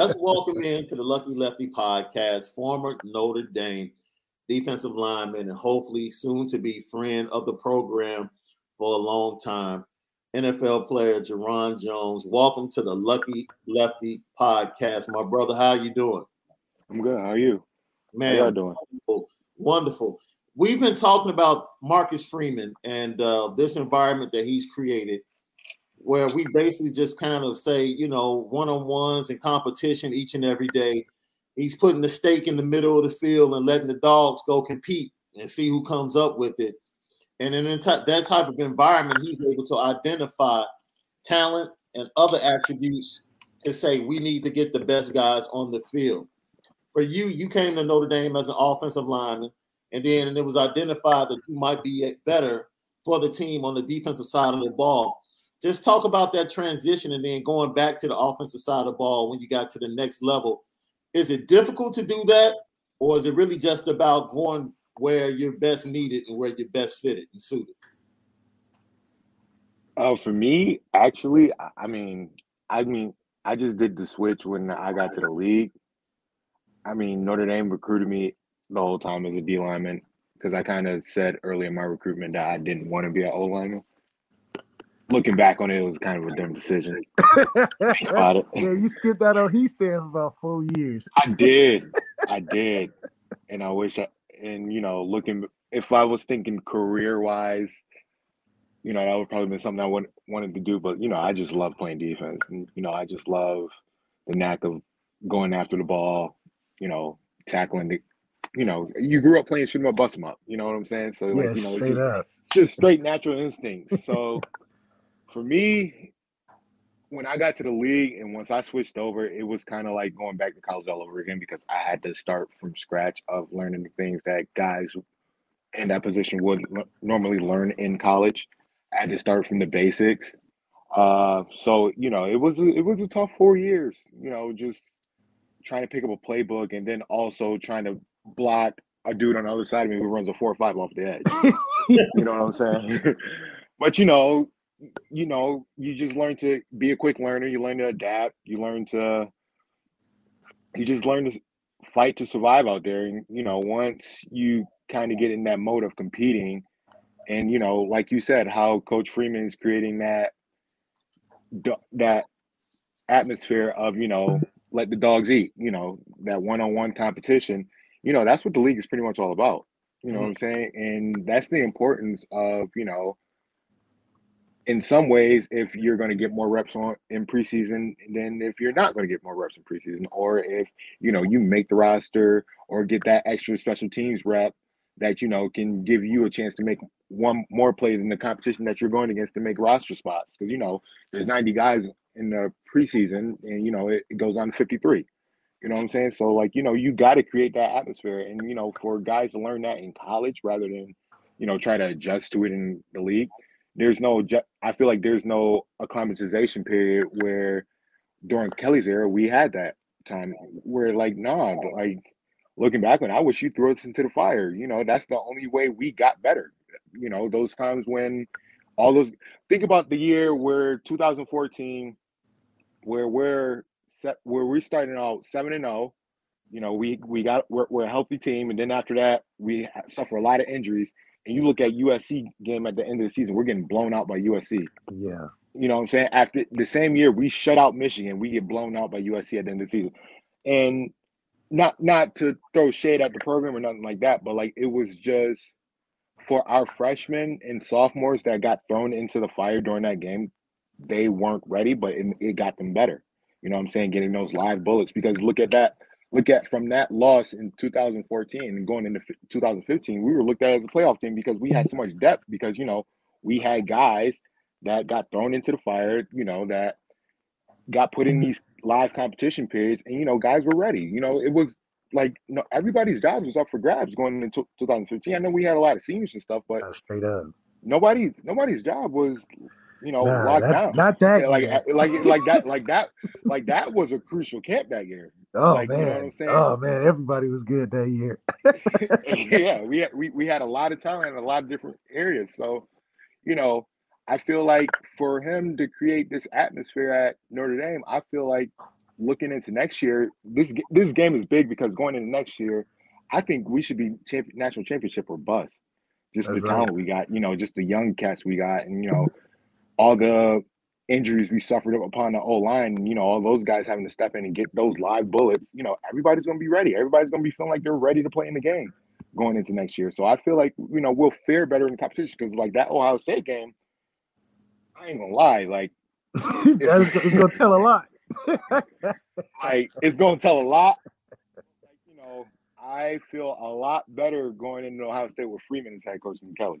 Let's welcome in to the Lucky Lefty podcast, former Notre Dame defensive lineman and hopefully soon to be friend of the program for a long time, NFL player Jarron Jones. Welcome to the Lucky Lefty podcast, my brother. How you doing? I'm good. How are you? Man, how y'all doing? Wonderful. wonderful. We've been talking about Marcus Freeman and uh, this environment that he's created where we basically just kind of say, you know, one on ones and competition each and every day. He's putting the stake in the middle of the field and letting the dogs go compete and see who comes up with it. And in that type of environment, he's able to identify talent and other attributes to say we need to get the best guys on the field. For you, you came to Notre Dame as an offensive lineman, and then it was identified that you might be better for the team on the defensive side of the ball just talk about that transition and then going back to the offensive side of the ball when you got to the next level. Is it difficult to do that, or is it really just about going where you're best needed and where you're best fitted and suited? Uh, for me, actually, I mean, I mean, I just did the switch when I got to the league. I mean, Notre Dame recruited me the whole time as a D lineman because I kind of said early in my recruitment that I didn't want to be an O lineman looking back on it, it was kind of a dumb decision. about it. Yeah, you skipped out on Hiestand for about four years. I did, I did, and I wish I. And you know, looking if I was thinking career wise, you know, that would probably been something I would, wanted to do. But you know, I just love playing defense, and you know, I just love the knack of going after the ball. You know, tackling the. You know, you grew up playing shoot 'em up, bust 'em up. You know what I'm saying? So like, you know, it's just, just straight natural instincts. So for me, when I got to the league and once I switched over, it was kind of like going back to college all over again because I had to start from scratch of learning the things that guys in that position would normally learn in college. I had to start from the basics. Uh, so you know, it was a, it was a tough four years. You know, just trying to pick up a playbook and then also trying to block a dude on the other side of me who runs a four or five off the edge. you know what I'm saying? but you know, you know, you just learn to be a quick learner. You learn to adapt. You learn to, you just learn to fight to survive out there. And, you know, once you kind of get in that mode of competing, and, you know, like you said, how Coach Freeman is creating that, that atmosphere of, you know, let the dogs eat, you know, that one on one competition, you know, that's what the league is pretty much all about. You know mm-hmm. what I'm saying? And that's the importance of, you know, in some ways, if you're going to get more reps on in preseason than if you're not going to get more reps in preseason, or if you know you make the roster or get that extra special teams rep that you know can give you a chance to make one more play than the competition that you're going against to make roster spots. Because you know there's 90 guys in the preseason, and you know it, it goes on to 53. You know what I'm saying? So like you know you got to create that atmosphere, and you know for guys to learn that in college rather than you know try to adjust to it in the league there's no I feel like there's no acclimatization period where during Kelly's era we had that time where like nah like looking back when I wish you threw us into the fire you know that's the only way we got better you know those times when all those think about the year where 2014 where we're set where we're starting out 7 and 0 you know we we got we're, we're, a healthy team and then after that we suffer a lot of injuries and you look at USC game at the end of the season we're getting blown out by USC yeah you know what I'm saying after the same year we shut out Michigan we get blown out by USC at the end of the season and not not to throw shade at the program or nothing like that but like it was just for our freshmen and sophomores that got thrown into the fire during that game, they weren't ready, but it, it got them better. You know what I'm saying? Getting those live bullets because look at that. Look at from that loss in 2014 and going into 2015, we were looked at as a playoff team because we had so much depth because, you know, we had guys that got thrown into the fire, you know, that got put in mm-hmm. these live competition periods and, you know, guys were ready. You know, it was like you know, everybody's jobs was up for grabs going into 2015. I know we had a lot of seniors and stuff, but straight up, nobody nobody's job was you know nah, locked that, down. Not that like like like that like that like that was a crucial camp that year. Oh like, man, you know oh man, everybody was good that year. yeah, we had we, we had a lot of talent in a lot of different areas. So, you know, I feel like for him to create this atmosphere at Notre Dame, I feel like looking into next year, this this game is big because going into next year, I think we should be champion, national championship or bust. Just That's the right. talent we got, you know, just the young cats we got, and you know, all the injuries we suffered upon the O line, you know, all those guys having to step in and get those live bullets. You know, everybody's going to be ready. Everybody's going to be feeling like they're ready to play in the game going into next year. So I feel like you know we'll fare better in the competition because like that Ohio State game, I ain't gonna lie, like it's gonna tell a lot like it's going to tell a lot. Like, you know, I feel a lot better going into Ohio State with Freeman as head coach than Kelly.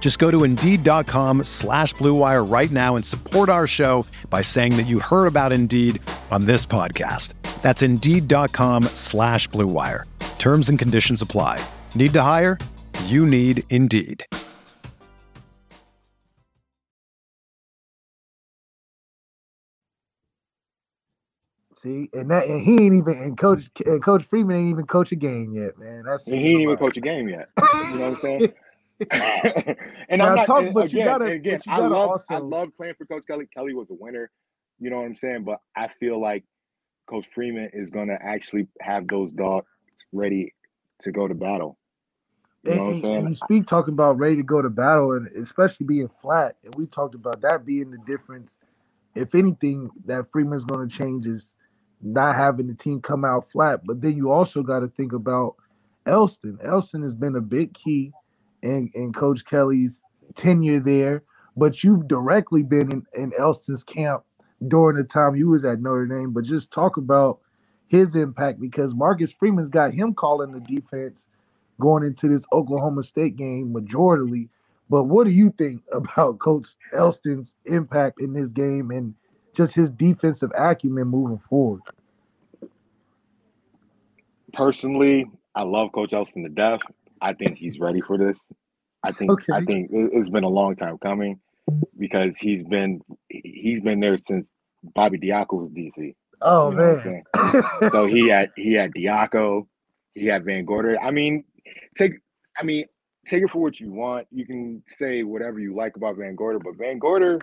Just go to Indeed.com slash BlueWire right now and support our show by saying that you heard about Indeed on this podcast. That's Indeed.com slash BlueWire. Terms and conditions apply. Need to hire? You need Indeed. See, and that and he ain't even and coach and Coach Freeman ain't even coach a game yet, man. That's and he ain't even coach a game yet. You know what I'm saying? and now, I'm not talk, and again, gotta, again I love also... I love playing for Coach Kelly. Kelly was a winner. You know what I'm saying? But I feel like Coach Freeman is gonna actually have those dogs ready to go to battle. You know and, what I'm saying? And you speak talking about ready to go to battle, and especially being flat. And we talked about that being the difference. If anything, that Freeman's going to change is not having the team come out flat. But then you also got to think about Elston. Elston has been a big key in, in Coach Kelly's tenure there, but you've directly been in, in Elston's camp during the time you was at Notre Dame. But just talk about his impact because Marcus Freeman's got him calling the defense going into this Oklahoma State game majorly. But what do you think about Coach Elston's impact in this game and just his defensive acumen moving forward? Personally, I love Coach Elston to death. I think he's ready for this. I think okay. I think it's been a long time coming because he's been he's been there since Bobby Diaco was DC. Oh you know man! so he had he had Diaco, he had VanGorder. I mean, take I mean take it for what you want. You can say whatever you like about VanGorder, but VanGorder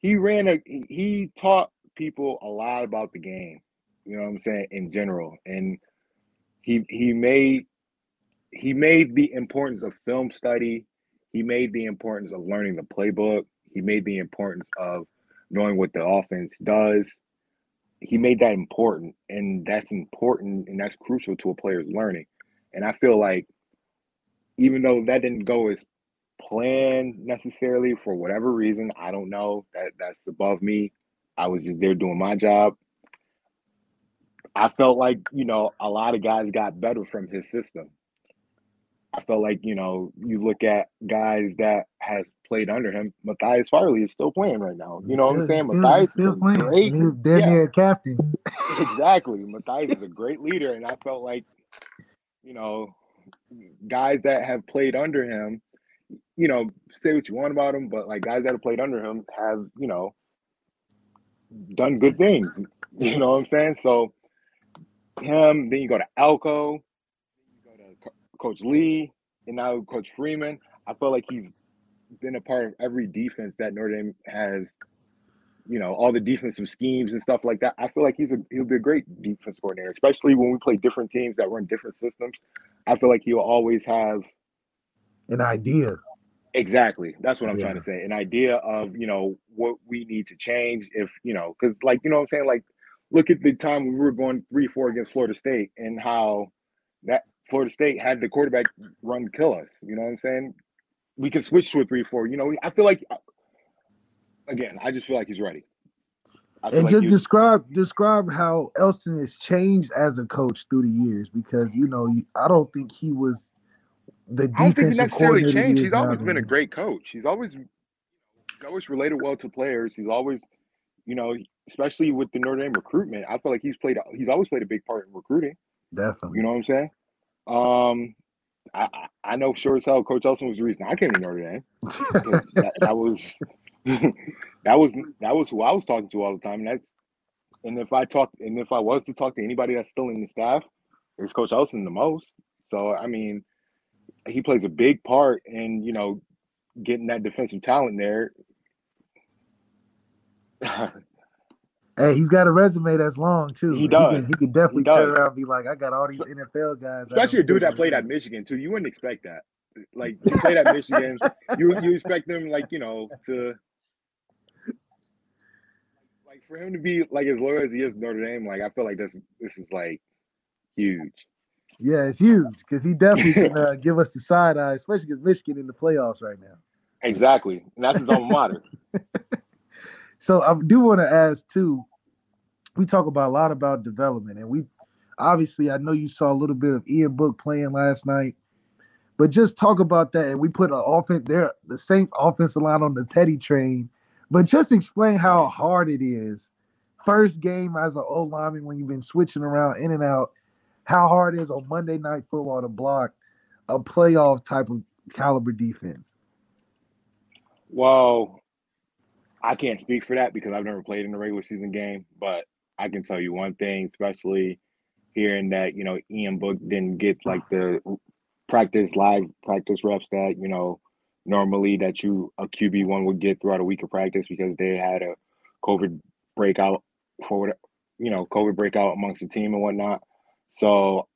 he ran a he taught people a lot about the game. You know what I'm saying in general, and he he made he made the importance of film study. He made the importance of learning the playbook. He made the importance of knowing what the offense does. He made that important, and that's important and that's crucial to a player's learning. And I feel like even though that didn't go as planned necessarily for whatever reason, I don't know. That that's above me. I was just there doing my job. I felt like, you know, a lot of guys got better from his system. I felt like, you know, you look at guys that has played under him. Matthias Farley is still playing right now. You know what I'm saying? Still, Matthias still is playing. great. He's yeah. captain. exactly. Matthias is a great leader, and I felt like, you know, guys that have played under him, you know, say what you want about him, but like guys that have played under him have, you know, done good things. You know what I'm saying? So him, then you go to Elko, you go to Coach Lea, and now Coach Freeman. I feel like he's been a part of every defense that Notre Dame has. You know all the defensive schemes and stuff like that. I feel like he's a he'll be a great defense coordinator, especially when we play different teams that run different systems. I feel like he'll always have an idea. Exactly. That's what I'm yeah. trying to say. An idea of, you know, what we need to change if, you know, because like, you know what I'm saying? Like, look at the time when we were going three, four against Florida State and how that Florida State had the quarterback run kill us. You know what I'm saying? We can switch to a three, four. You know, I feel like again, I just feel like he's ready. And like just describe describe how Elston has changed as a coach through the years because you know I don't think he was the I don't think he necessarily changed. He's always been a great coach. He's always he's always related well to players. He's always, you know, especially with the Notre Dame recruitment. I feel like he's played. He's always played a big part in recruiting. Definitely. You know what I'm saying? Um, I I know sure as hell Coach Elston was the reason I came to Notre Dame. that, that was that was that was who I was talking to all the time. And that's and if I talk and if I was to talk to anybody that's still in the staff, it's Coach Elston the most. So I mean, he plays a big part in you know getting that defensive talent there. Hey, he's got a resume that's long too. He does. He can, he can definitely he turn around and be like, I got all these NFL guys. Especially a dude that played at Michigan too. You wouldn't expect that. Like you played at Michigan, you you expect them like you know to like for him to be like as loyal as he is Notre Dame. Like I feel like this this is like huge. Yeah, it's huge because he definitely can uh, give us the side eye, especially because Michigan in the playoffs right now. Exactly, and that's his alma mater. so I do want to ask too. We talk about a lot about development, and we obviously I know you saw a little bit of Ian Book playing last night, but just talk about that. And we put an offense there, the Saints offensive line on the petty train, but just explain how hard it is. First game as an O lineman when you've been switching around in and out how hard it is on Monday Night Football to block a playoff type of caliber defense? Well, I can't speak for that because I've never played in a regular season game, but I can tell you one thing, especially hearing that, you know, Ian Book didn't get like the practice live practice reps that, you know, normally that you a QB one would get throughout a week of practice because they had a COVID breakout for you know, COVID breakout amongst the team and whatnot. So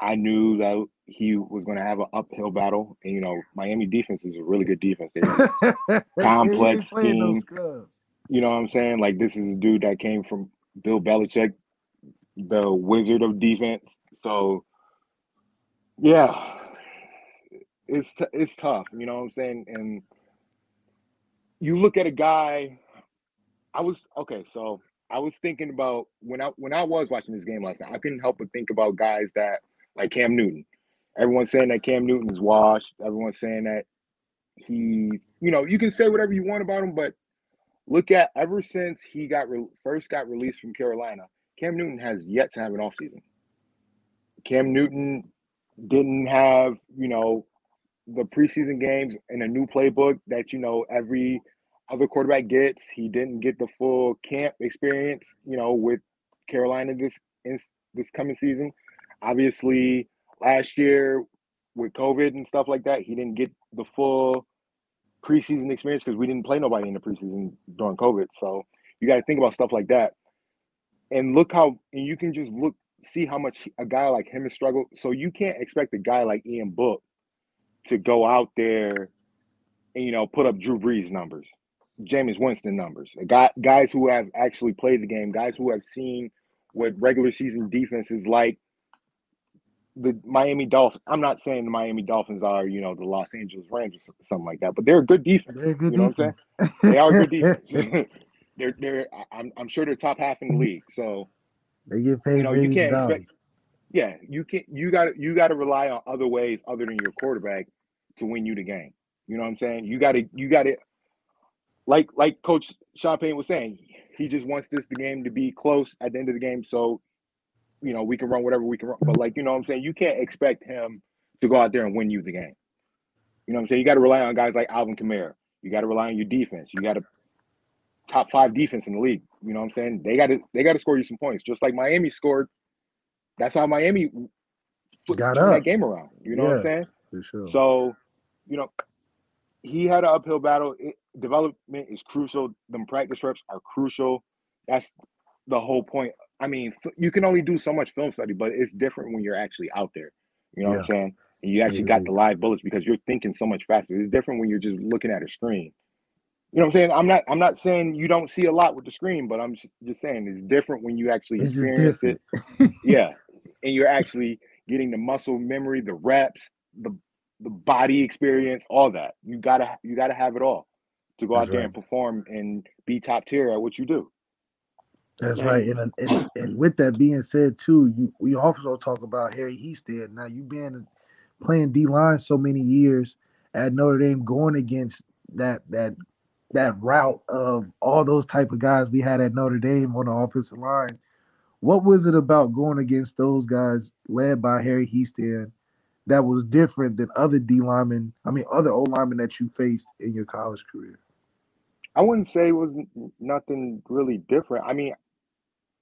I knew that he was going to have an uphill battle. And, you know, Miami defense is a really good defense. They complex scheme. You know what I'm saying? Like, this is a dude that came from Bill Belichick, the wizard of defense. So, yeah, it's t- it's tough. You know what I'm saying? And you look at a guy. I was okay. So I was thinking about when I when I was watching this game last night, I couldn't help but think about guys that like Cam Newton. Everyone's saying that Cam Newton is washed. Everyone's saying that he, you know, you can say whatever you want about him, but look at ever since he got re- first got released from Carolina, Cam Newton has yet to have an offseason. Cam Newton didn't have, you know, the preseason games in a new playbook that you know every other quarterback gets. He didn't get the full camp experience, you know, with Carolina this this coming season. Obviously, last year with COVID and stuff like that, he didn't get the full preseason experience because we didn't play nobody in the preseason during COVID. So you got to think about stuff like that. And look how and you can just look see how much a guy like him has struggled. So you can't expect a guy like Ian Book to go out there and you know put up Drew Brees numbers. Jameis Winston numbers. Guy, guys who have actually played the game, guys who have seen what regular season defense is like. The Miami Dolphins. I'm not saying the Miami Dolphins are, you know, the Los Angeles Rams or something like that, but they're a good defense. They're good you know defense. what I'm saying? They are good defense. they're they're. I'm I'm sure they're top half in the mm-hmm. league. So they get paid. You know, you can't expect. Yeah, you can't. You got to. you got to rely on other ways other than your quarterback to win you the game. You know what I'm saying? You got to you got to like like Coach Sean Payton was saying, he just wants this the game to be close at the end of the game. So, you know, we can run whatever we can run. But like, you know what I'm saying? You can't expect him to go out there and win you the game. You know what I'm saying? You got to rely on guys like Alvin Kamara. You got to rely on your defense. You got to top five defense in the league. You know what I'm saying? They got to they got to score you some points, just like Miami scored. That's how Miami got that game around. You know yeah, what I'm saying? For sure. So, you know, he had an uphill battle. It, development is crucial. Them practice reps are crucial. That's the whole point. I mean, you can only do so much film study, but it's different when you're actually out there. You know yeah. what I'm saying? And you actually got the live bullets because you're thinking so much faster. It's different when you're just looking at a screen. You know what I'm saying? I'm not I'm not saying you don't see a lot with the screen, but I'm just saying it's different when you actually it's experience it. yeah. And you're actually getting the muscle memory, the reps, the the body experience, all that. You gotta you gotta have it all to go That's out there and perform and be top tier at what you do. That's right. And, and, and with that being said, too, you, we also talk about Harry Hiestand. Now, you've been playing D line so many years at Notre Dame, going against that that that route of all those type of guys we had at Notre Dame on the offensive line. What was it about going against those guys led by Harry Hiestand that was different than other D linemen? I mean, other O linemen that you faced in your college career? I wouldn't say it was nothing really different. I mean,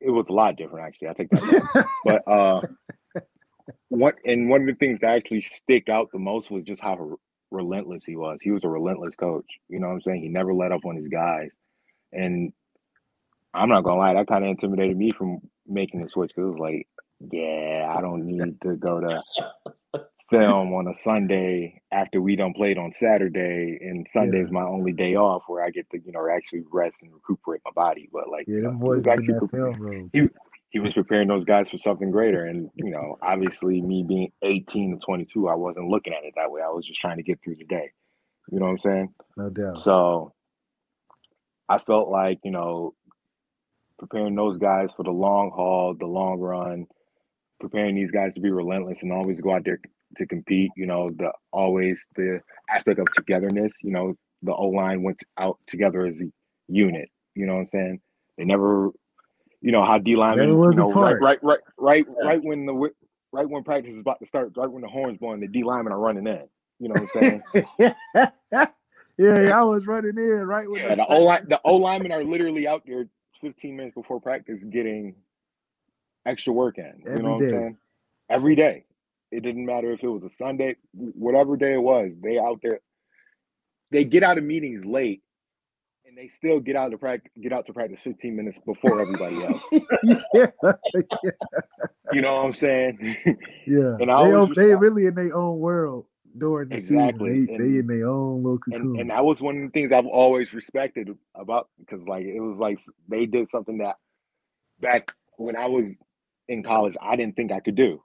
it was a lot different actually. I take that but uh, what and one of the things that actually stick out the most was just how relentless he was. He was a relentless coach. You know what I'm saying? He never let up on his guys. And I'm not gonna lie, that kind of intimidated me from making the switch because it was like, yeah, I don't need to go to film on a Sunday after we don't played on Saturday, and Sunday's yeah. my only day off where I get to you know actually rest and recuperate my body. But like, yeah, them uh, boys actually film, he he was preparing those guys for something greater. And, you know, obviously me being 18 and 22, I wasn't looking at it that way. I was just trying to get through the day. You know what I'm saying? No doubt. So I felt like, you know, preparing those guys for the long haul, the long run, preparing these guys to be relentless and always go out there to compete, you know, the always the aspect of togetherness, you know, the O line went out together as a unit. You know what I'm saying? They never you know how D linemen, you know, right, right, right, right, yeah. right when the right when practice is about to start, right when the horns blowing, the D linemen are running in. You know what I'm saying? yeah, yeah, I was running in right when yeah, the O line, the O linemen are literally out there 15 minutes before practice getting extra work in. You Every know what day. I'm saying? Every day. It didn't matter if it was a Sunday, whatever day it was, they out there. They get out of meetings late and they still get out to practice get out to practice 15 minutes before everybody else. yeah, yeah. You know what I'm saying? Yeah. and I they, they really in their own world during the exactly. season. They, and, they in their own little cocoon. And, and that was one of the things I've always respected about because like it was like they did something that back when I was in college I didn't think I could do.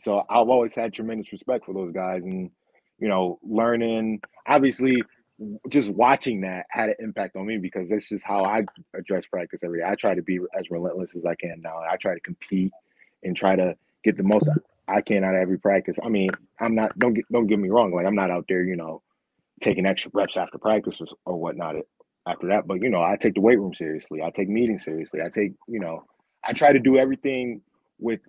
So I've always had tremendous respect for those guys and you know learning obviously just watching that had an impact on me because this is how I address practice every day. I try to be as relentless as I can now. I try to compete and try to get the most I can out of every practice. I mean, I'm not don't get don't get me wrong. Like I'm not out there, you know, taking extra reps after practice or, or whatnot after that. But you know, I take the weight room seriously. I take meetings seriously. I take, you know, I try to do everything with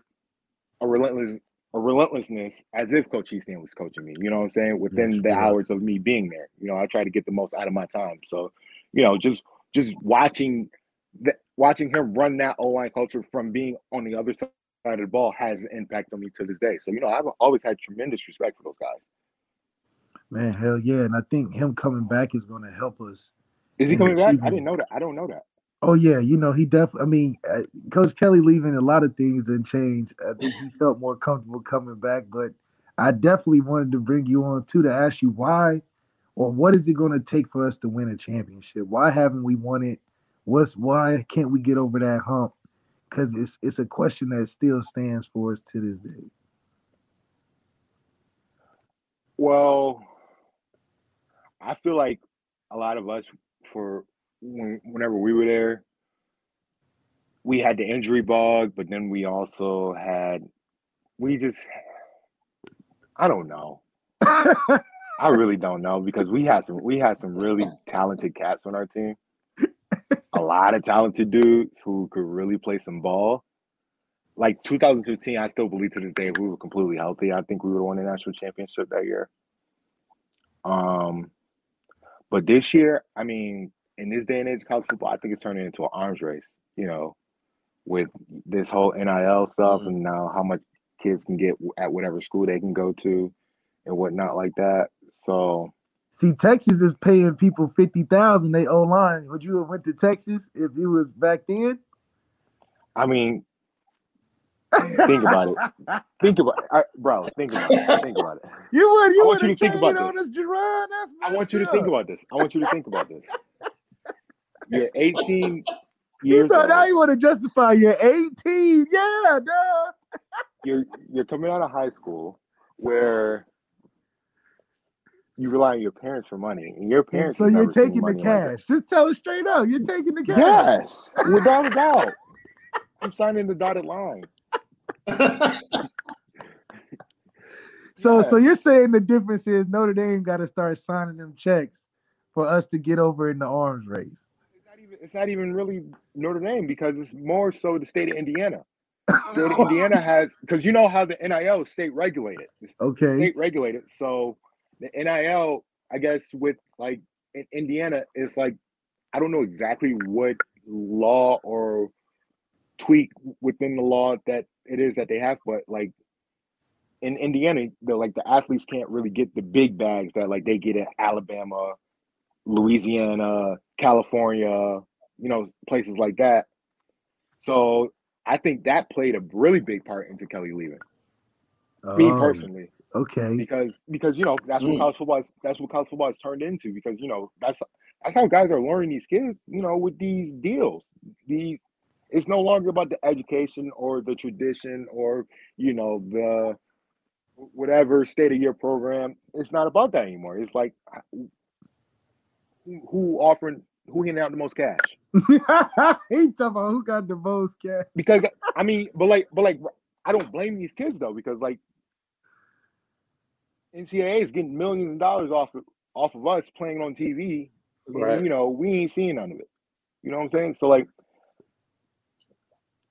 a relentless a relentlessness as if Coach Hiestand was coaching me. You know what I'm saying? Within the hours of me being there, you know, I try to get the most out of my time. So, you know, just just watching that, watching him run that O line culture from being on the other side of the ball has an impact on me to this day. So, you know, I've always had tremendous respect for those guys. Man, hell yeah, and I think him coming back is going to help us. Is he coming back? I didn't know that. I don't know that. Oh yeah, you know he definitely. I mean, uh, Coach Kelly leaving a lot of things didn't change. I think he felt more comfortable coming back, but I definitely wanted to bring you on too to ask you why, or what is it going to take for us to win a championship? Why haven't we won it? What's why can't we get over that hump? Because it's it's a question that still stands for us to this day. Well, I feel like a lot of us for when, whenever we were there, we had the injury bug, but then we also had we just I don't know. I really don't know because we had some we had some really talented cats on our team. A lot of talented dudes who could really play some ball. Like 2015, I still believe to this day we were completely healthy, I think we would have won the national championship that year. Um, but this year, I mean, in this day and age of college football, I think it's turning into an arms race. You know, with this whole NIL stuff mm-hmm. and now how much kids can get at whatever school they can go to and whatnot like that. So see, Texas is paying people fifty thousand they owe line. Would you have went to Texas if it was back then? I mean, think about it. Think about it, bro. Think about it. Think about it. You would. You I want you to think about this. Jarron, I want you to think about this. I want you to think about this. You're 18 years. You now you want to justify you're 18. Yeah, duh. you're you're coming out of high school where you rely on your parents for money, and your parents. So you're taking the cash. Like Just tell it straight up. You're taking the cash. Yes, without a doubt. I'm signing the dotted line. so, yeah. so you're saying the difference is Notre Dame got to start signing them checks for us to get over in the arms race. It's not even, it's not even really Notre Dame because it's more so the state of Indiana. State of Indiana has because you know how the NIL is state regulated. okay. State regulated. So the NIL, I guess, with like in Indiana, is like I don't know exactly what law or tweak within the law that it is that they have, but like in Indiana, the like the athletes can't really get the big bags that like they get in Alabama, Louisiana, California, you know, places like that. So I think that played a really big part into Kelly leaving. Oh, me personally. Okay. Because because you know that's what mm. college football is, that's what college football has turned into because you know that's that's how guys are learning these kids you know with these deals these it's no longer about the education or the tradition or you know the whatever state of your program. It's not about that anymore. It's like who, offering who handing out the most cash. he talking about who got the most cash. Because I mean, but like, but like, I don't blame these kids though because like NCAA is getting millions of dollars off of, off of us playing on TV. Right. And, you know, we ain't seeing none of it. You know what I'm saying? So like,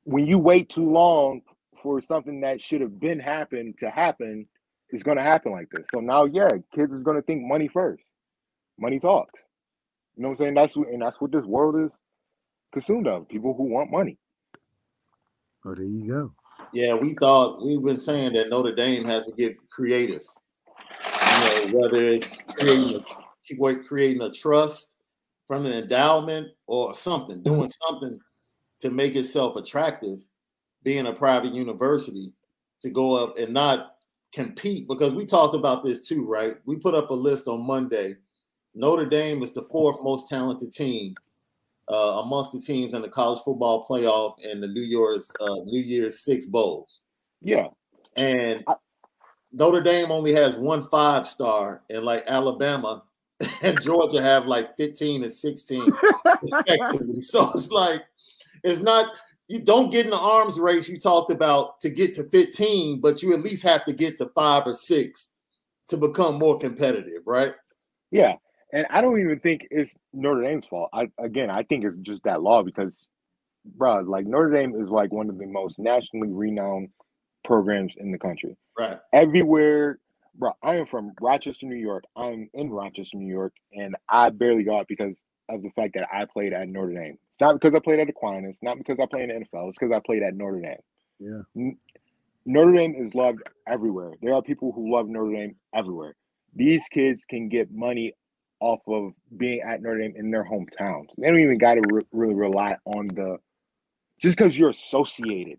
when you wait too long for something that should have been happened to happen, it's going to happen like this. So now, yeah, kids is going to think money first. Money talks. You know what I'm saying? That's what, and that's what this world is consumed of. People who want money. Oh, there you go. Yeah, we thought we've been saying that Notre Dame has to get creative. You know, whether it's creating a, creating a trust from an endowment or something, doing something to make itself attractive, being a private university, to go up and not compete because we talked about this too, right? We put up a list on Monday. Notre Dame is the fourth most talented team uh, amongst the teams in the college football playoff and the New Year's uh, New Year's Six bowls. Yeah, and Notre Dame only has one five star, and like Alabama and Georgia have like fifteen and sixteen respectively. so it's like it's not you don't get in the arms race you talked about to get to 15, but you at least have to get to five or six to become more competitive, right? Yeah. And I don't even think it's Notre Dame's fault. I again, I think it's just that law because, bro, like Notre Dame is like one of the most nationally renowned programs in the country. Right. Everywhere, bro. I am from Rochester, New York. I'm in Rochester, New York, and I barely got because of the fact that I played at Notre Dame. It's Not because I played at Aquinas, not because I played in the NFL. It's because I played at Notre Dame. Yeah. Notre Dame is loved everywhere. There are people who love Notre Dame everywhere. These kids can get money off of being at Notre Dame in their hometowns. They don't even got to re- really rely on the just because you're associated.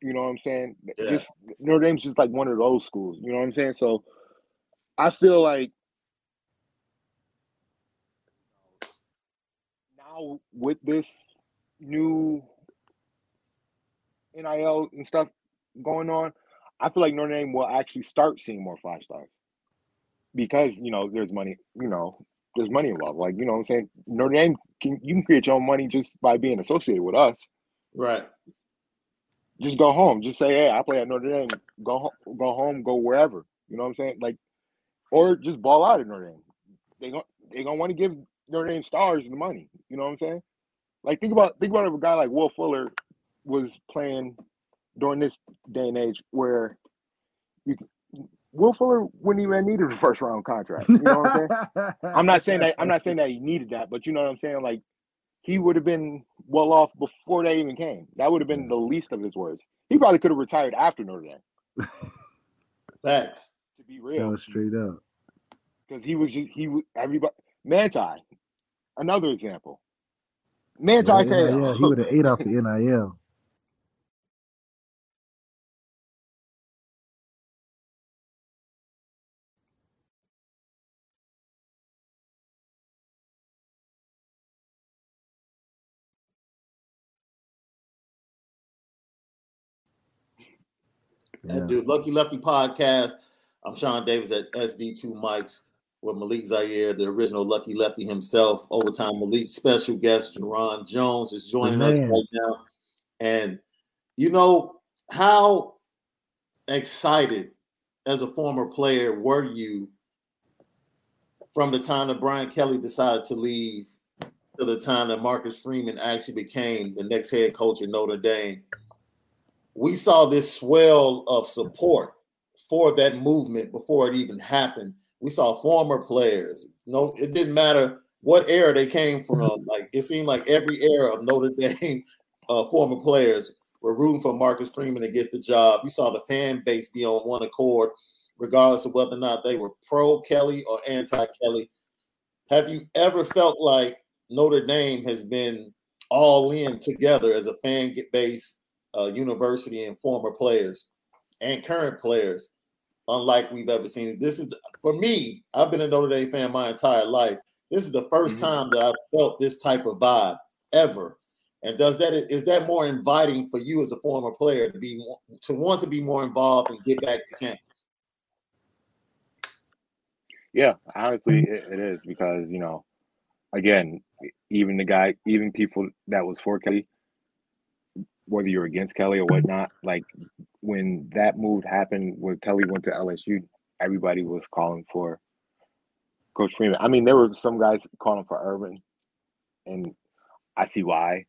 You know what I'm saying? Yeah. Just Notre Dame's just like one of those schools. You know what I'm saying? So I feel like now with this new NIL and stuff going on, I feel like Notre Dame will actually start seeing more five stars because you know there's money. You know, there's money involved. Like you know, what I'm saying Notre Dame can you can create your own money just by being associated with us. Right. Just go home. Just say, hey, I play at Notre Dame. Go home. Go home. Go wherever. You know what I'm saying? Like, or just ball out at Notre Dame. They going they gonna want to give Notre Dame stars the money. You know what I'm saying? Like think about think about if a guy like Will Fuller was playing during this day and age where you Will Fuller wouldn't even need a first round contract. You know what I'm saying? I'm not saying that I'm not saying that he needed that, but you know what I'm saying? Like he would have been well off before they even came. That would have been the least of his words. He probably could have retired after Notre Dame. Facts. To be real. No, straight up. Because he was just he was everybody Manti, another example. Manti yeah, yeah, he would have ate off the NIL. Yeah. dude, Lucky Lefty podcast. I'm Shaun Davis at SD2 Mics with Malik Zaire, the original Lucky Lefty himself. Overtime Malik special guest Jarron Jones is joining us right now. And you know, how excited as a former player were you from the time that Brian Kelly decided to leave to the time that Marcus Freeman actually became the next head coach at Notre Dame? We saw this swell of support for that movement before it even happened we saw former players. No, it didn't matter what era they came from. Like it seemed like every era of Notre Dame uh, former players were rooting for Marcus Freeman to get the job. You saw the fan base be on one accord, regardless of whether or not they were pro Kelly or anti Kelly. Have you ever felt like Notre Dame has been all in together as a fan base uh, university and former players and current players unlike we've ever seen. This is for me. I've been a Notre Dame fan my entire life. This is the 1st mm-hmm. time that I've felt this type of vibe ever. And does that is that more inviting for you as a former player to be to want to be more involved and get back to campus? Yeah, honestly, it, it is because you know, again, even the guy, even people that was for Kelly, whether you're against Kelly or whatnot, like when that move happened, when Kelly went to LSU, everybody was calling for Coach Freeman. I mean, there were some guys calling for Urban, and I see why.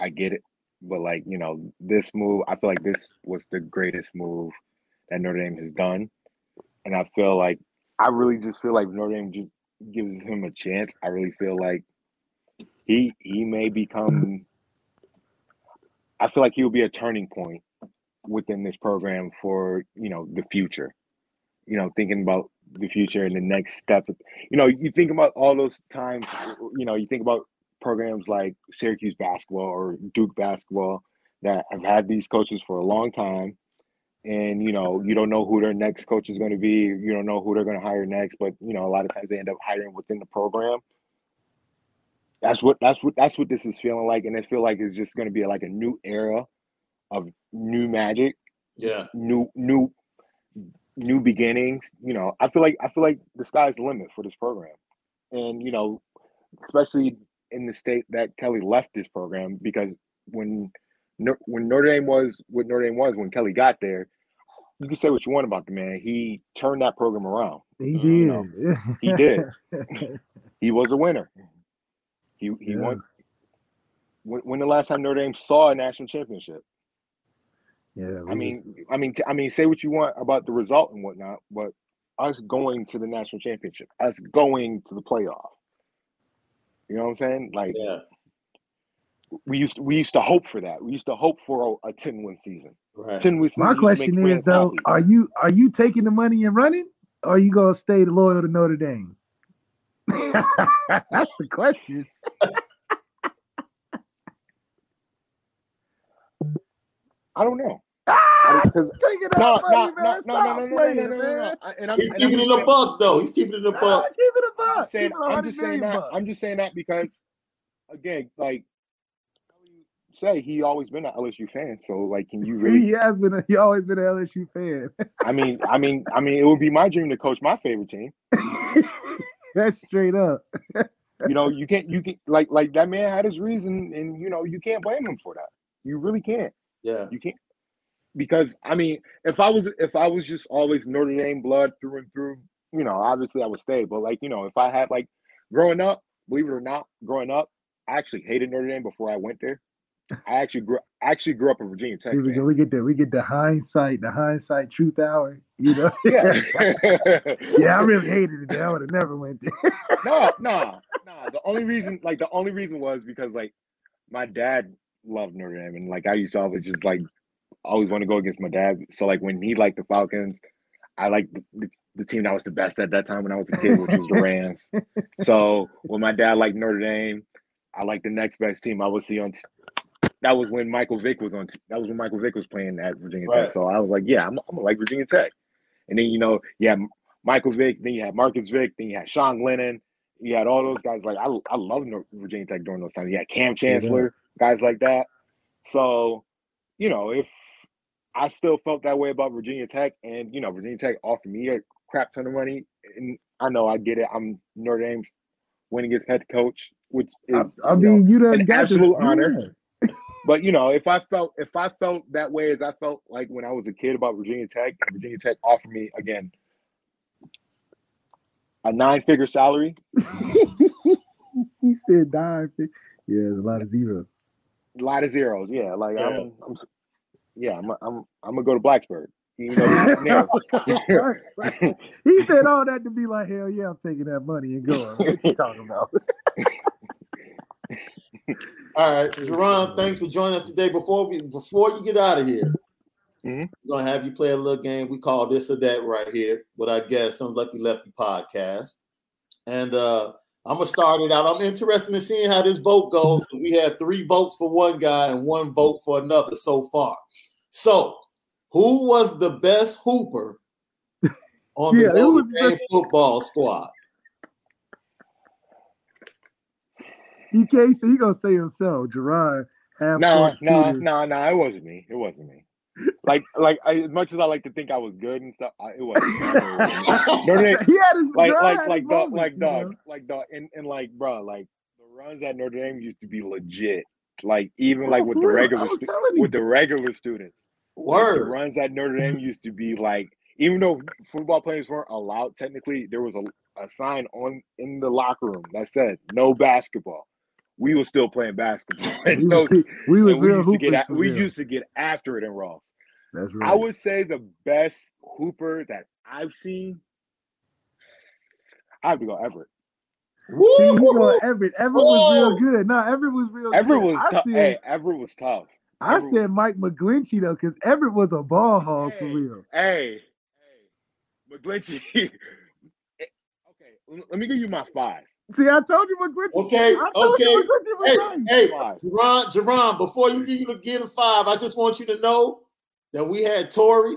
I get it, but like you know, this move, I feel like this was the greatest move that Notre Dame has done, and I feel like I really just feel like Notre Dame just gives him a chance. I really feel like he he may become. I feel like he will be a turning point within this program for you know the future. You know thinking about the future and the next step. You know you think about all those times you know you think about programs like syracuse basketball or duke basketball that have had these coaches for a long time. And you know you don't know who their next coach is going to be. You don't know who they're going to hire next but you know a lot of times they end up hiring within the program that's what that's what that's what this is feeling like and it feel like it's just going to be like a new era of new magic, yeah, new new new beginnings. You know, I feel like I feel like the sky's the limit for this program, and you know, especially in the state that Kelly left this program because when when Notre Dame was what Notre Dame was when Kelly got there, you can say what you want about the man. He turned that program around. He did. You know, he did. he was a winner. He he yeah. won. When, when the last time Notre Dame saw a national championship? Yeah. I mean, I mean, I mean, say what you want about the result and whatnot, but us going to the national championship, us going to the playoff. You know what I'm saying? Like, yeah. we used to, we used to hope for that. We used to hope for a, a 10 win season. Right. 10 win My question is though, happy. are you are you taking the money and running, or are you gonna stay loyal to Notre Dame? That's the question. I don't know. Ah, no, no, no, no, no, no, no, no, no, And I'm, he's and keeping I'm it a buck, though. He's keeping it a buck. Keep it a buck. I'm, saying, I'm just saying that. I'm just saying that because again, like say he always been an LSU fan. So like, can you really? He has been. A, he always been an LSU fan. I mean, I mean, I mean, it would be my dream to coach my favorite team. That's straight up. you know, you can't. You can like like that man had his reason, and you know, you can't blame him for that. You really can't. Yeah, you can't. Because I mean, if I was if I was just always Notre Dame blood through and through, you know, obviously I would stay. But like, you know, if I had like growing up, believe it or not, growing up, I actually hated Notre Dame before I went there. I actually grew I actually grew up in Virginia Tech. Here we, go. we get the we get the hindsight, the hindsight truth hour. You know? Yeah. yeah, I really hated it. I would have never went there. no, no, no. The only reason, like the only reason was because like my dad loved Notre Dame and like I used to always just like always want to go against my dad. So like when he liked the Falcons, I liked the, the, the team that was the best at that time when I was a kid, which was the Rams. so when my dad liked Notre Dame, I liked the next best team I would see on that was when Michael Vick was on. That was when Michael Vick was playing at Virginia right. Tech. So I was like, yeah, I'm, I'm gonna like Virginia Tech. And then you know, yeah, Michael Vick. Then you had Marcus Vick. Then you had Sean Glennon. You had all those guys. Like I, I love Virginia Tech during those times. You had Kam Chancellor, yeah. guys like that. So, you know, if I still felt that way about Virginia Tech, and you know, Virginia Tech offered me a crap ton of money, and I know I get it. I'm Notre Dame's winningest head coach, which is I, I mean, you, know, an absolute honor but you know, if I felt if I felt that way as I felt like when I was a kid about Virginia Tech, and Virginia Tech offered me again a nine figure salary. he said nine. Yeah, there's a lot of zeros. A lot of zeros. Yeah, like yeah. I'm, I'm, yeah, I'm, I'm, I'm gonna go to Blacksburg. You know, he said all that to be like, hell yeah, I'm taking that money and going. What you talking about? All right, Jarron, thanks for joining us today. Before we before you get out of here, mm-hmm. we're gonna have you play a little game we call this or that right here with our guest some Lucky Lefty podcast. And uh I'm gonna start it out. I'm interested in seeing how this vote goes. We had three votes for one guy and one vote for another so far. So, who was the best hooper on the yeah, Notre Dame football squad? He can't say he gonna say himself, Gerard. No, no, no, no. It wasn't me. It wasn't me. Like, like I, as much as I like to think I was good and stuff, I, it wasn't. Notre Dame, he had his like, like, like, dog, like, dog, like, dog, and, and like, bro, like the runs at Notre Dame used to be legit. Like, even oh, like with the regular, stu- with the regular students. Word. the runs at Notre Dame used to be like, even though football players weren't allowed technically, there was a, a sign on in the locker room that said no basketball we were still playing basketball. And we, we, was we used to get we used to get after it in Raw. That's right. I would say the best hooper that I've seen. I have to go Everett. Woo! See, you know, Everett. Everett was real good. No, Everett was real Everett good. was tough. Hey, Everett was tough. I Everett said was... Mike McGlinchey though, because Everett was a ball hog hey, for real. Hey, hey, McGlinchey. okay, let me give you my five. See, I told you what Griffin. Okay, okay. Hey, hey, Jarron, Jarron, before you give you get a five, I just want you to know that we had Torii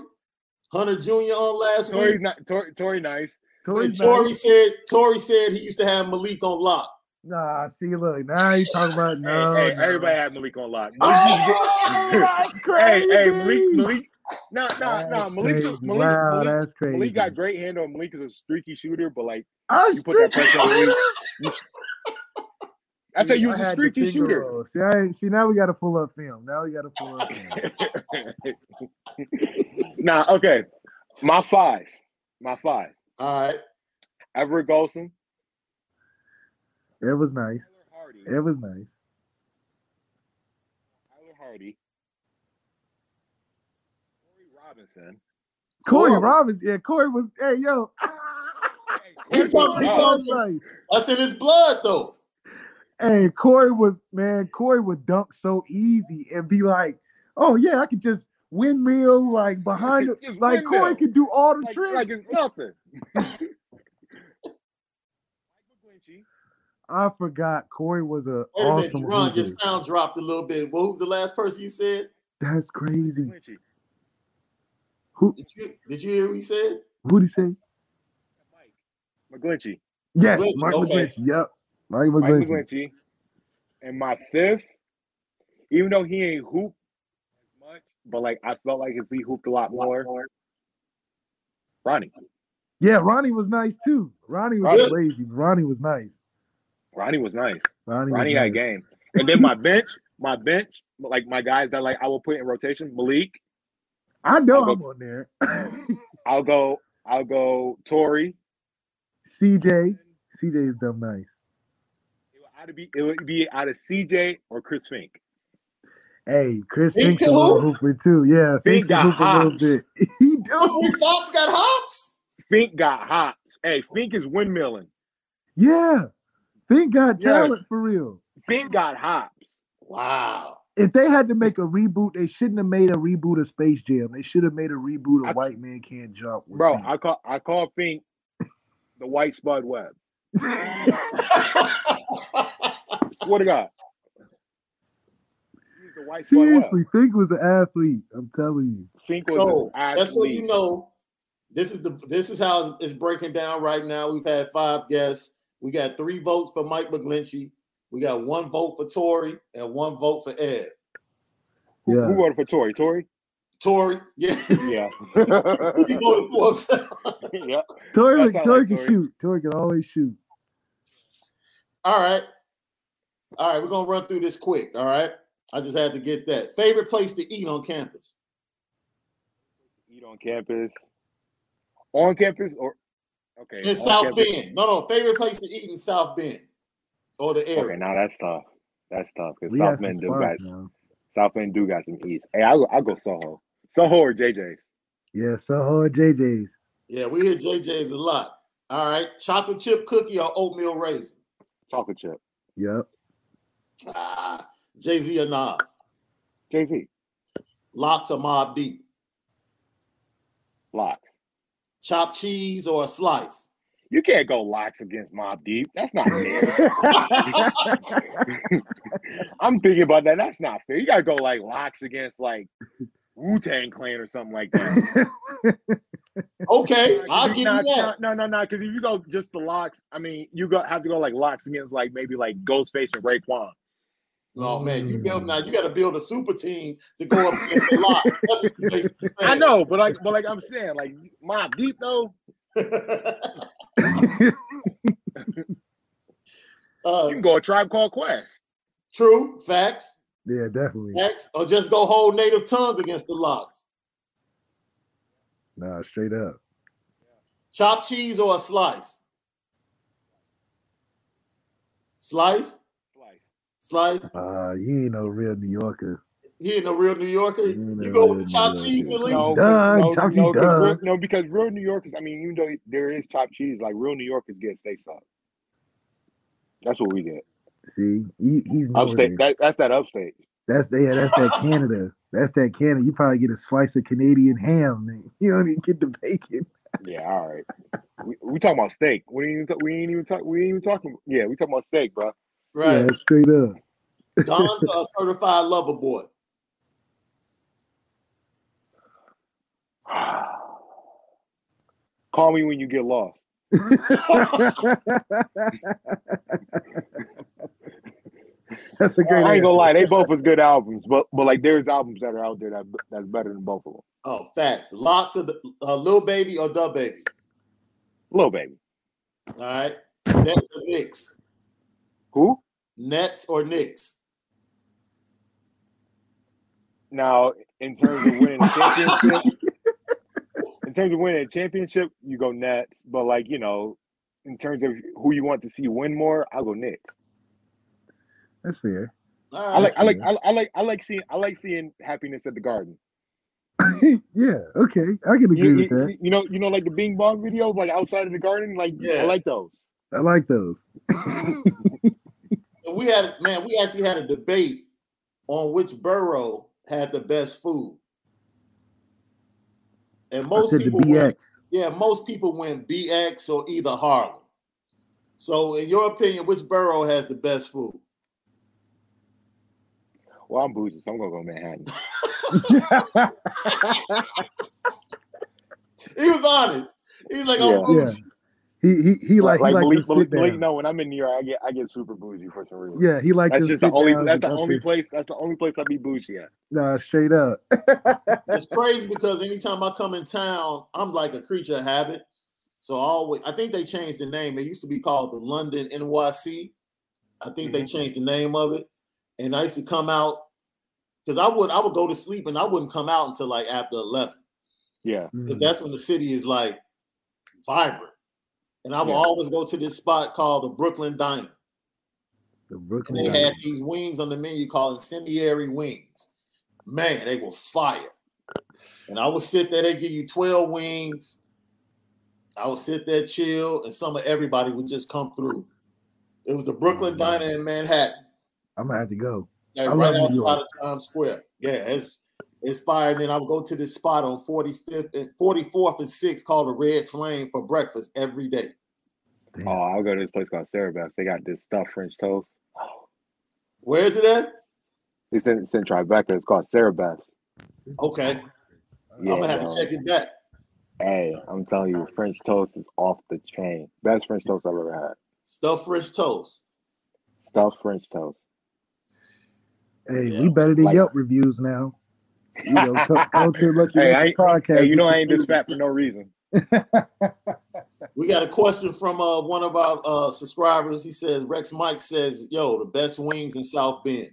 Hunter Jr. on last Torii's week. Not, Torii, Torii nice. Torii's Torii nice. said Torii said he used to have Malik on lock. Nah, see, look, now you talking about no. Hey, hey no. everybody had Malik on lock. Oh, Malik oh, that's crazy. Hey, hey, Malik, Malik, no, no, no. Malik, Malik, wow, Malik, that's crazy. Malik got great handle. On Malik is a streaky shooter, but like I'm you put that pressure on Malik. You, I said you was a streaky shooter. See, I, see, now we got to pull up film. Now we got to pull up film. nah, okay. My five. My five. All right. Everett Golson. It was nice. It was nice. Tyler Hardy. Robinson. Corey Robinson. Yeah, Corey was. Hey, yo. he comes, he comes, that's in his blood, though. Hey, Corey was man. Corey would dunk so easy and be like, "Oh yeah, I could just windmill like behind it. Like windmill. Corey could do all the like, tricks. Like it's nothing." I forgot Corey was a Wait a awesome. Minute, Ron, your sound dropped a little bit. What who's the last person you said? That's crazy. Who did you did you hear what he said? Who did he say? Mike McGlinchey. Yes, McGlinchey. Mark okay. McGlinchey. Yep. Mike McGlinchey. Mike McGlinchey. And my fifth, even though he ain't hoop as much, but like I felt like if he hooped a lot more, Ronnie. Yeah, Ronnie was nice too. Ronnie was Ronnie. lazy. Ronnie was nice. Ronnie was nice. Ronnie, Ronnie was had nice. game. And then my bench, my bench, like my guys that like I will put in rotation, Malik. I know I'll I'm go- on there. I'll go, I'll go Torii. CJ. CJ is dumb nice. It would either be it would be out of CJ or Chris Fink. Hey, Chris Fink Fink's a little who? hooper too. Yeah, Fink can got hoop a little hops. bit. he do. Oh, Rick Fox got hops. Fink got hops. Hey, Fink is windmilling. Yeah. Fink got Yes. talent for real. Fink got hops. Wow. If they had to make a reboot, they shouldn't have made a reboot of Space Jam. They should have made a reboot of I- White Man Can't Jump. Bro, Fink. I call I call Fink the white Spud Webb. Swear to God. He's the white Spud Webb. Seriously, Fink was an athlete. I'm telling you. Fink was so an that's so athlete. you know. This is the this is how it's- it's breaking down right now. We've had five guests. We got three votes for Mike McGlinchey. We got one vote for Torii and one vote for Ed. Who, Yeah. who voted for Torii? Torii? Torii, yeah, Yeah. he voted for himself. yeah. Torii, That sound Torii like can Torii. shoot. Torii can always shoot. All right, all right. We're gonna run through this quick. All right, I just had to get that favorite place to eat on campus. Eat on campus. On campus or okay. In South campus. Bend. No, no, favorite place to eat in South Bend or the area. Okay, now that's tough. That's tough because South had Bend do got now. South Bend do got some east. Hey, I'll go, I'll go Soho. Soho or JJ's. Yeah, Soho and JJ's. Yeah, we hear JJ's a lot. All right, chocolate chip cookie or oatmeal raisin. Chocolate chip. Yep. Ah, Jay Z or Nas. Jay Z. Lots of Mobb Deep. LOX. Chopped cheese or a slice. You can't go LOX against Mobb Deep. That's not fair. I'm thinking about that. That's not fair. You gotta go like LOX against like Wu Tang Clan or something like that. Okay, I'll give Nah, you that. No, no, no, because if you go just the LOX, I mean, you go have to go like LOX against like maybe like Ghostface and Raekwon. Oh man, you Mm. build now. You got to build a super team to go up against the lot. That's what you basically I know, but like, but like I'm saying, like Mobb Deep though, uh, you can go a tribe called Quest. true facts. yeah, definitely. Facts, or just go whole native tongue against the LOX. Nah, straight up. Chopped cheese or a slice. Slice, Like, slice. Uh, you ain't no real New Yorker. He ain't a real New Yorker. You You go with the New chopped Yorker. cheese, Malik. no, Doug, no, Chucky no, 'cause Doug. real- no, because real New Yorkers. I mean, even though there is chopped cheese, like real New Yorkers get steak sauce. That's what we get. See, he, he's Upstate. That, that's that upstate. That's yeah, that's that Canada. That's that Canada. You probably get a slice of Canadian ham. Man. You don't even get the bacon. Yeah, all right. We, we talking about steak. We ain't even talk, we ain't even talk. We ain't even talking. Yeah, we talking about steak, bro. Right. Yeah, straight up. Donda certified lover boy. Call me when you get lost. That's a great. I ain't gonna lie, they both was good albums, but but like there's albums that are out there that that's better than both of them. Oh, facts. Lots of uh, Lil Baby or the baby. Lil Baby, All right. Nets or Knicks. who? Nets or Knicks. Now, in terms of winning championship, in terms of winning a championship, you go Nets. But like you know, in terms of who you want to see win more, I'll go Knicks. That's fair. All I like. I like, I, I like, I like seeing, I like seeing happiness at the Garden. yeah. Okay, I can agree You, with you, that. you know, you know, like the Bing Bong videos, like outside of the Garden, like Yeah. I like those. I like those. we had man, we actually had a debate on which borough had the best food. And I most said the people went, BX. yeah, most people went BX or either Harlem. So in your opinion, which borough has the best food? Well, I'm bougie, so I'm gonna go Manhattan. He was honest. He's like, Yeah. I'm Yeah. bougie. He he he like, like he like Malik, to sit Malik, down. Malik, no, when I'm in New York, I get I get super bougie for some reason. Yeah, he like that's to just sit the only that's the only there. place that's the only place I be bougie at. Nah, straight up. It's crazy because anytime I come in town, I'm like a creature of habit. So I always, I think they changed the name. It used to be called the London NYC. I think they Mhm. changed the name of it. And I used to come out because I would I would go to sleep and I wouldn't come out until like after eleven Yeah, because Mm. that's when the city is like vibrant. And I would Yeah. always go to this spot called the Brooklyn Diner. The And Brooklyn. they Diner. had these wings on the menu called incendiary wings. Man, they were fire. And I would sit there, they give you 12 wings. I would sit there, chill, and some of everybody would just come through. It was the oh, Brooklyn Oh. Diner in Manhattan, I'm gonna have to go. like I right outside of Times Square. Yeah, it's it's fire. And then I would go to this spot on 45th and 44th and 6th called the Red Flame for breakfast every day. Oh, I'll go to this place called Sarabeth's. They got this stuffed French toast. Where is it at? It's in, it's in Tribeca. It's called Sarabeth's. Okay. Yeah, I'm gonna have bro. to check it back. Hey, I'm telling you, French toast is off the chain. Best French toast I've ever had. Stuffed French toast. Stuffed French toast. Hey, Yeah. we better than Like- Yelp reviews now. You know, come, come to Lucky Hey, Lucky I podcast. Hey, you know I ain't this fat for no reason. We got a question from uh, one of our uh, subscribers. He says Rex Mike says, "Yo, the best wings in South Bend."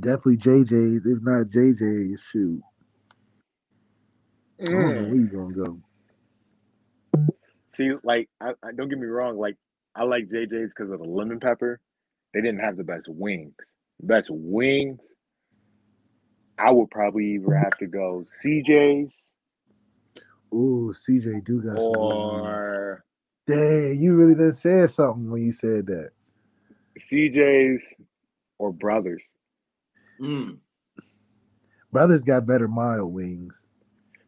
Definitely JJ's. If not JJ's, shoot. I don't know Mm. where you gonna go. See, like, I, I don't get me wrong. Like, I like JJ's because of the lemon pepper. They didn't have the best wings. Best wings. I would probably either have to go CJ's Ooh, CJ do got some. good or Dang, you really done said something when you said that. CJ's or Brothers. Mm. Brothers got better mild wings.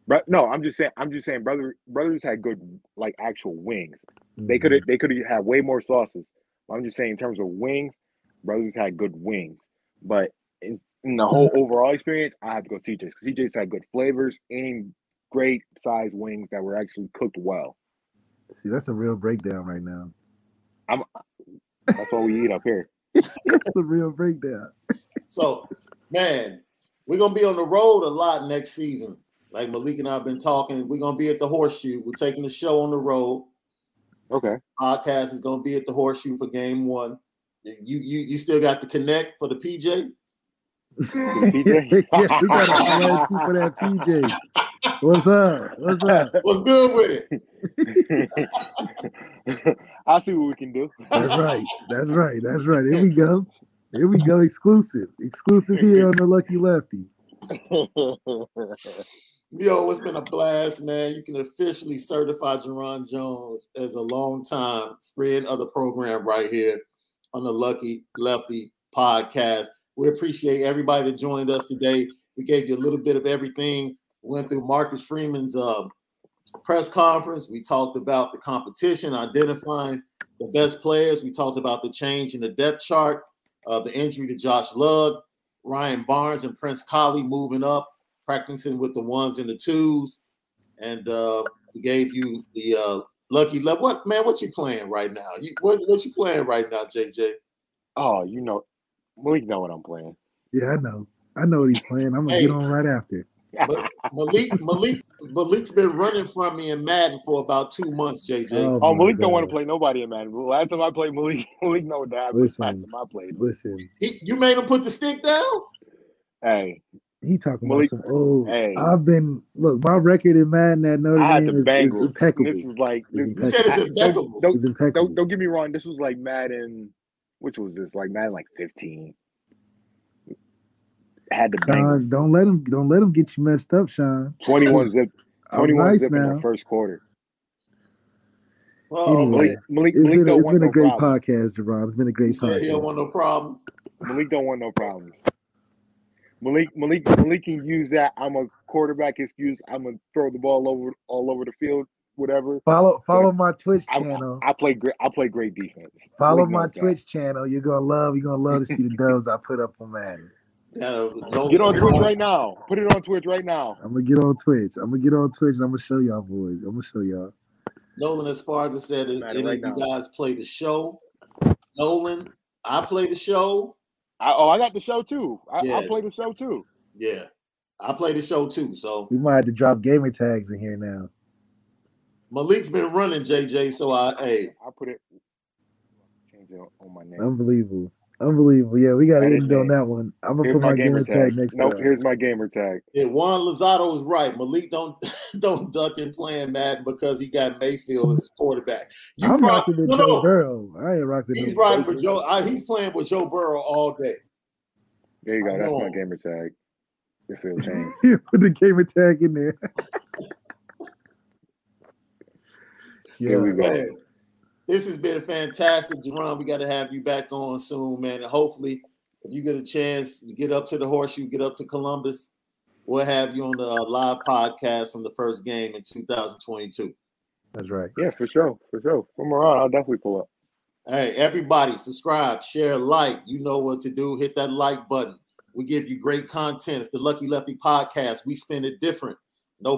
But no, I'm just saying. I'm just saying. Brother, brothers had good, like actual wings. They could have. They could have had way more sauces. I'm just saying, in terms of wings, brothers had good wings. But in, in the whole overall experience, I have to go CJ's. Because CJ's had good flavors and great size wings that were actually cooked well. See, that's a real breakdown right now. I'm. That's what we eat up here. That's a real breakdown. So, man, we're gonna be on the road a lot next season. Like Malik and I have been talking. We're gonna be at the Horseshoe. We're taking the show on the road. Okay. Podcast is gonna be at the Horseshoe for Game One. You you you still got the connect for the PJ. PJ? yeah, we gotta holler at you for that PJ. What's up? What's up? What's good with it? I'll see what we can do. That's right. That's right. That's right. Here we go. Here we go. Exclusive. Exclusive here on the Lucky Lefty. Yo, it's been a blast, man. You can officially certify Jarron Jones as a long time friend of the program right here on the Lucky Lefty podcast. We appreciate everybody that joined us today. We gave you a little bit of everything. Went through Marcus Freeman's uh, press conference. We talked about the competition, identifying the best players. We talked about the change in the depth chart, uh, the injury to Josh Lugg, Ryan Barnes, and Prince Kollie moving up practicing with the ones and the twos, and uh, we gave you the uh, lucky love. What man? What you playing right now? You what? What you playing right now, JJ? oh, you know, Malik know what I'm playing. Yeah, I know. I know what he's playing. I'm gonna Hey. get on right after. Malik, Malik, Malik's been running from me in Madden for about two months, JJ. Oh, Oh, my Malik don't want to play nobody in Madden. Last time I played Malik, Malik know what happened. Last Listen. time I played. Listen, He, you made him put the stick down. Hey, he talking Malik- about some old. hey. I've been look. My record in Madden at Notre I had Dame the is, is impeccable. This is like this, It's You said it's don't, don't, It's impeccable. don't, don't get me wrong. This was like Madden. Which was just Like Madden, like 15. Had to Bengals. Sean, don't let him. Don't let him get you messed up, Sean. 21 zip. I'm 21 nice zip in the first quarter. Oh, Anyway. Malik, Malik, It's Malik been, a, don't it's want been a great problems. podcast, Jarron. It's been a he great said he don't want no problems. Malik don't want no problems. Malik, Malik, Malik can use that. I'm a quarterback excuse. I'm gonna throw the ball over all over the field, whatever. Follow follow my Twitch I, channel. I play great. I play great defense. Follow my knows that. Twitch channel. You're gonna love. You're gonna love to see the dubs I put up on Madden. Yeah, Get on Twitch right now. Put it on Twitch right now. I'm gonna get on Twitch. I'm gonna get on Twitch and I'm gonna show y'all boys. I'm gonna show y'all. Nolan as Esparza said, "Any right you guys play the show?" Nolan, I play the show. I, oh, I got the show too. I, yeah. I play the show too. Yeah, I play the show too. So we might have to drop gamer tags in here now. Malik's been running JJ, so I hey, I put it change it on my name. Unbelievable. Unbelievable. Yeah, we got to end on that one. I'm gonna here's put my, my gamer, gamer tag. tag. next nope, time. here's my gamer tag. Yeah, Juan Lozado was right. Malik don't don't duck in playing Madden because he got Mayfield as quarterback. You I'm rocking with no, Joe Burrow. I ain't rocking. He's riding with Joe. I, he's playing with Joe Burrow all day. There you go. That's my gamer tag. Your field change. put the gamer tag in there. yeah. Here we go this has been fantastic, Jarron. We got to have you back on soon, man. And hopefully, if you get a chance, you get up to the horseshoe, get up to Columbus, we'll have you on the uh, live podcast from the first game in 2022. That's right. Yeah, for sure. For sure. From around, I'll definitely pull up. Hey, everybody, subscribe, share, like. You know what to do. Hit that like button. We give you great content. It's the Lucky Lefty podcast. We spin it different. No.